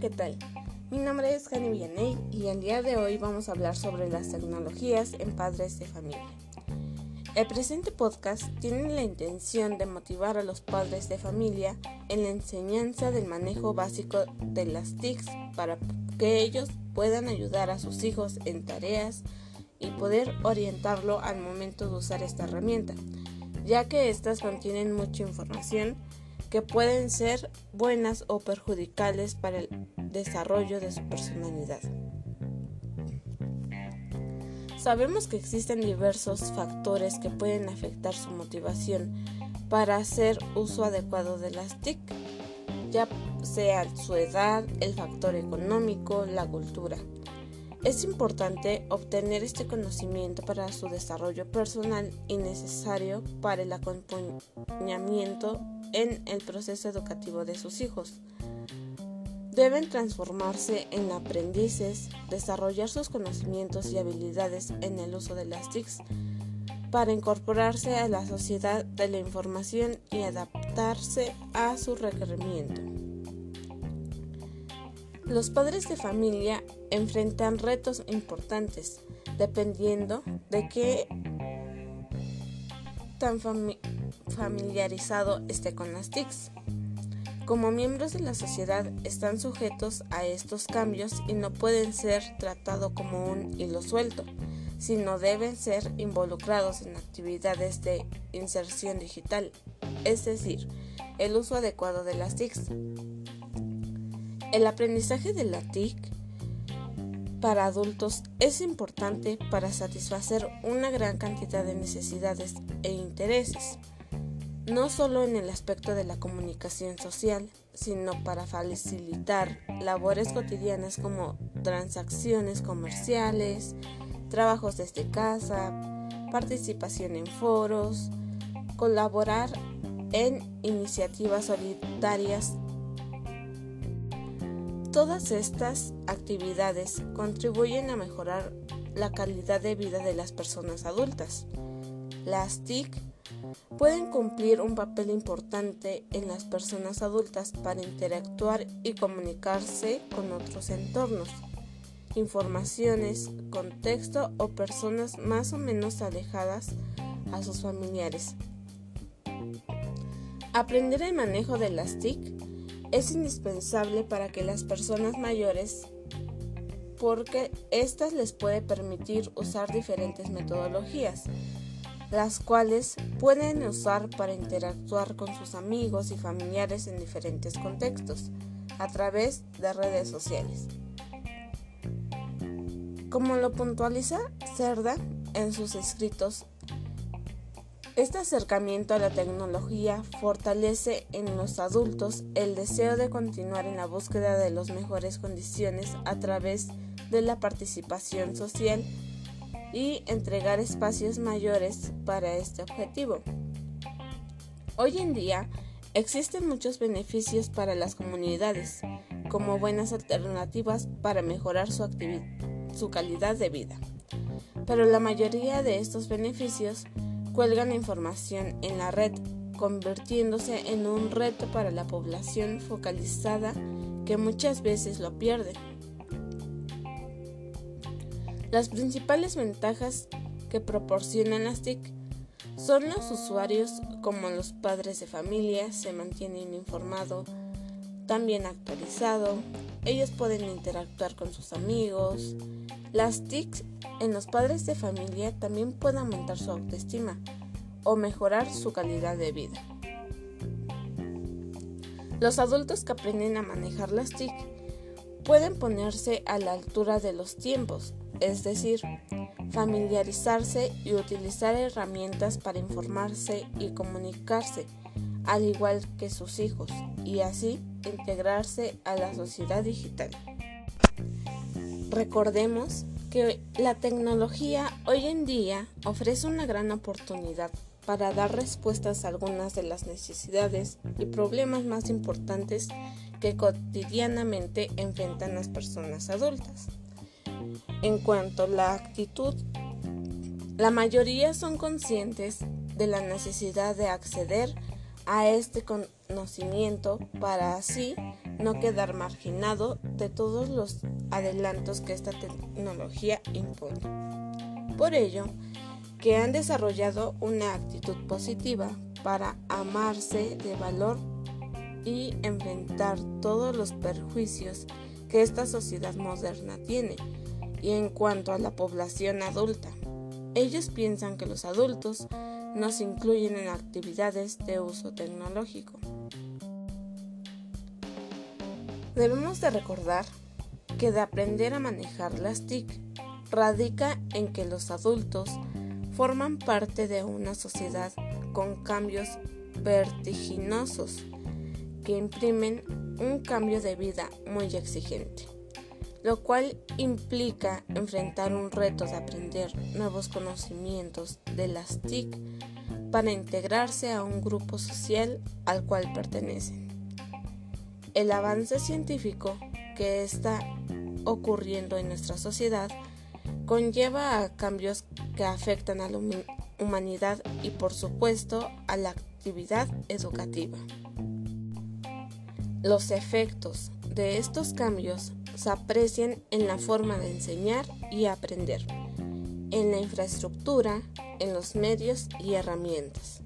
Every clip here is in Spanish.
¿qué tal? Mi nombre es Jani Villaney y el día de hoy vamos a hablar sobre las tecnologías en padres de familia. El presente podcast tiene la intención de motivar a los padres de familia en la enseñanza del manejo básico de las TICs para que ellos puedan ayudar a sus hijos en tareas y poder orientarlo al momento de usar esta herramienta, ya que estas contienen mucha información que pueden ser buenas o perjudicales para el desarrollo de su personalidad. Sabemos que existen diversos factores que pueden afectar su motivación para hacer uso adecuado de las TIC, ya sea su edad, el factor económico, la cultura. Es importante obtener este conocimiento para su desarrollo personal y necesario para el acompañamiento en el proceso educativo de sus hijos. Deben transformarse en aprendices, desarrollar sus conocimientos y habilidades en el uso de las TICs para incorporarse a la sociedad de la información y adaptarse a su requerimiento. Los padres de familia enfrentan retos importantes dependiendo de qué tan familiarizado esté con las TICs. Como miembros de la sociedad están sujetos a estos cambios y no pueden ser tratados como un hilo suelto, sino deben ser involucrados en actividades de inserción digital, es decir, el uso adecuado de las TICs. El aprendizaje de la TIC para adultos es importante para satisfacer una gran cantidad de necesidades e intereses no solo en el aspecto de la comunicación social, sino para facilitar labores cotidianas como transacciones comerciales, trabajos desde casa, participación en foros, colaborar en iniciativas solidarias. Todas estas actividades contribuyen a mejorar la calidad de vida de las personas adultas. Las TIC pueden cumplir un papel importante en las personas adultas para interactuar y comunicarse con otros entornos, informaciones, contexto o personas más o menos alejadas a sus familiares. Aprender el manejo de las TIC es indispensable para que las personas mayores porque éstas les puede permitir usar diferentes metodologías las cuales pueden usar para interactuar con sus amigos y familiares en diferentes contextos a través de redes sociales. Como lo puntualiza Cerda en sus escritos, este acercamiento a la tecnología fortalece en los adultos el deseo de continuar en la búsqueda de las mejores condiciones a través de la participación social y entregar espacios mayores para este objetivo. Hoy en día existen muchos beneficios para las comunidades, como buenas alternativas para mejorar su, su calidad de vida. Pero la mayoría de estos beneficios cuelgan información en la red, convirtiéndose en un reto para la población focalizada que muchas veces lo pierde. Las principales ventajas que proporcionan las TIC son los usuarios como los padres de familia se mantienen informados, también actualizado, ellos pueden interactuar con sus amigos. Las TIC en los padres de familia también pueden aumentar su autoestima o mejorar su calidad de vida. Los adultos que aprenden a manejar las TIC pueden ponerse a la altura de los tiempos es decir, familiarizarse y utilizar herramientas para informarse y comunicarse, al igual que sus hijos, y así integrarse a la sociedad digital. Recordemos que la tecnología hoy en día ofrece una gran oportunidad para dar respuestas a algunas de las necesidades y problemas más importantes que cotidianamente enfrentan las personas adultas. En cuanto a la actitud, la mayoría son conscientes de la necesidad de acceder a este conocimiento para así no quedar marginado de todos los adelantos que esta tecnología impone. Por ello, que han desarrollado una actitud positiva para amarse de valor y enfrentar todos los perjuicios que esta sociedad moderna tiene. Y en cuanto a la población adulta, ellos piensan que los adultos no se incluyen en actividades de uso tecnológico. Debemos de recordar que de aprender a manejar las TIC radica en que los adultos forman parte de una sociedad con cambios vertiginosos que imprimen un cambio de vida muy exigente, lo cual implica enfrentar un reto de aprender nuevos conocimientos de las TIC para integrarse a un grupo social al cual pertenecen. El avance científico que está ocurriendo en nuestra sociedad conlleva a cambios que afectan a la humanidad y por supuesto a la actividad educativa. Los efectos de estos cambios se aprecian en la forma de enseñar y aprender, en la infraestructura, en los medios y herramientas.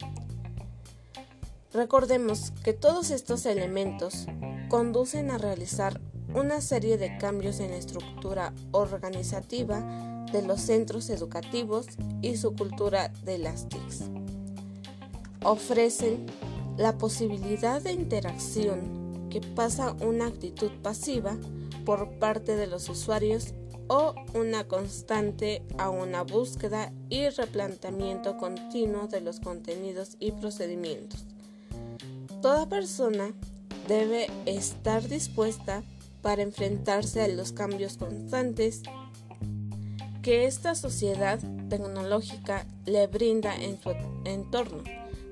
Recordemos que todos estos elementos conducen a realizar una serie de cambios en la estructura organizativa de los centros educativos y su cultura de las TICs. Ofrecen la posibilidad de interacción que pasa una actitud pasiva por parte de los usuarios o una constante a una búsqueda y replanteamiento continuo de los contenidos y procedimientos. Toda persona debe estar dispuesta para enfrentarse a los cambios constantes que esta sociedad tecnológica le brinda en su entorno,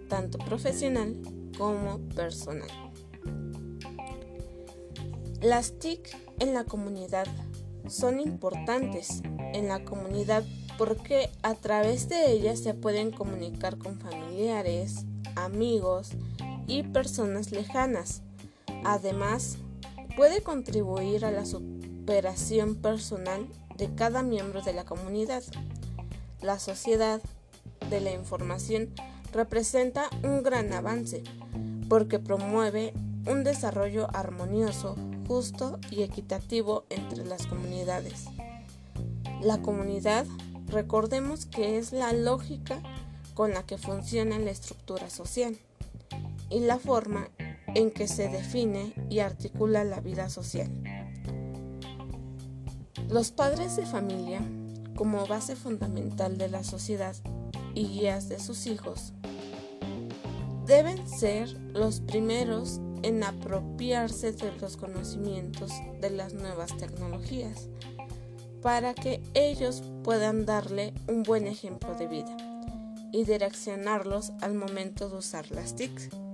tanto profesional como personal. Las TIC en la comunidad son importantes en la comunidad porque a través de ellas se pueden comunicar con familiares, amigos y personas lejanas. Además, puede contribuir a la superación personal de cada miembro de la comunidad. La sociedad de la información representa un gran avance porque promueve un desarrollo armonioso, justo y equitativo entre las comunidades. La comunidad, recordemos que es la lógica con la que funciona la estructura social y la forma en que se define y articula la vida social. Los padres de familia, como base fundamental de la sociedad y guías de sus hijos, deben ser los primeros en apropiarse de los conocimientos de las nuevas tecnologías para que ellos puedan darle un buen ejemplo de vida y direccionarlos al momento de usar las TIC.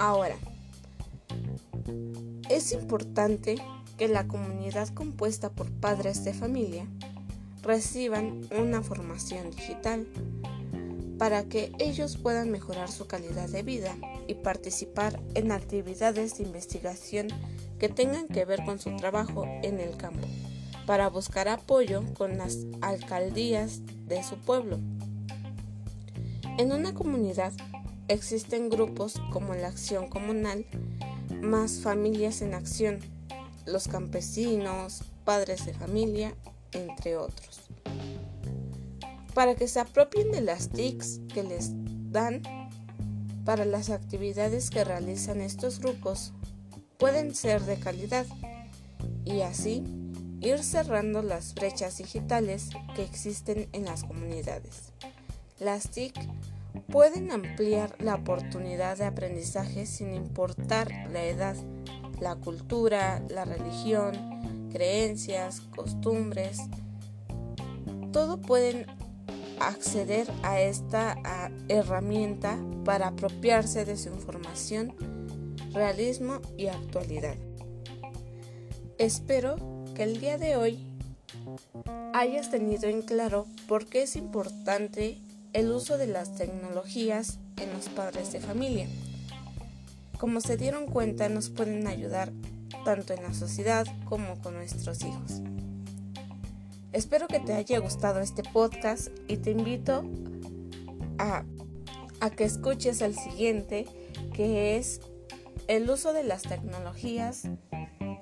Ahora, es importante que la comunidad compuesta por padres de familia reciban una formación digital para que ellos puedan mejorar su calidad de vida y participar en actividades de investigación que tengan que ver con su trabajo en el campo, para buscar apoyo con las alcaldías de su pueblo. En una comunidad existen grupos como la Acción Comunal, más Familias en Acción, los campesinos, padres de familia, entre otros. Para que se apropien de las TICs que les dan para las actividades que realizan estos grupos, pueden ser de calidad y así ir cerrando las brechas digitales que existen en las comunidades. Las TIC pueden ampliar la oportunidad de aprendizaje sin importar la edad la cultura, la religión, creencias, costumbres, todo pueden acceder a esta herramienta para apropiarse de su información, realismo y actualidad. Espero que el día de hoy hayas tenido en claro por qué es importante el uso de las tecnologías en los padres de familia. Como se dieron cuenta, nos pueden ayudar tanto en la sociedad como con nuestros hijos. Espero que te haya gustado este podcast y te invito a, que escuches el siguiente, que es el uso de las tecnologías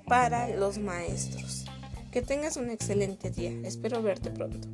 para los maestros. Que tengas un excelente día. Espero verte pronto.